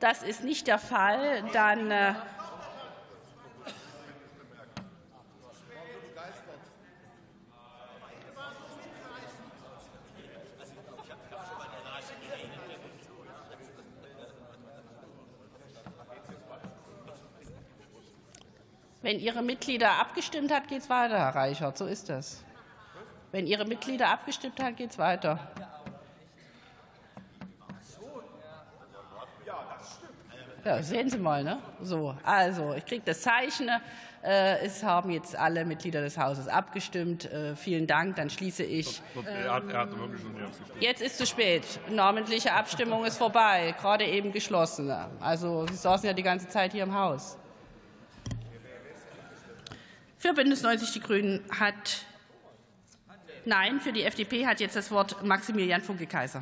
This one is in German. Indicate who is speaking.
Speaker 1: Das ist nicht der Fall. Dann äh, Wenn Ihre Mitglieder abgestimmt hat, geht es weiter, Herr Reichert. So ist das. Wenn Ihre Mitglieder abgestimmt haben, geht es weiter. Ja, sehen Sie mal, ne? So, also ich kriege das Zeichen. Äh, Es haben jetzt alle Mitglieder des Hauses abgestimmt. Äh, Vielen Dank. Dann schließe ich.
Speaker 2: Er hat, er hat wirklich schon nicht abgestimmt.
Speaker 1: Jetzt ist zu spät. Namentliche Abstimmung ist vorbei, gerade eben geschlossen. Also Sie saßen ja die ganze Zeit hier im Haus. Für Bündnis 90 Die Grünen hat Nein, für die FDP hat jetzt das Wort Maximilian Funke-Kaiser.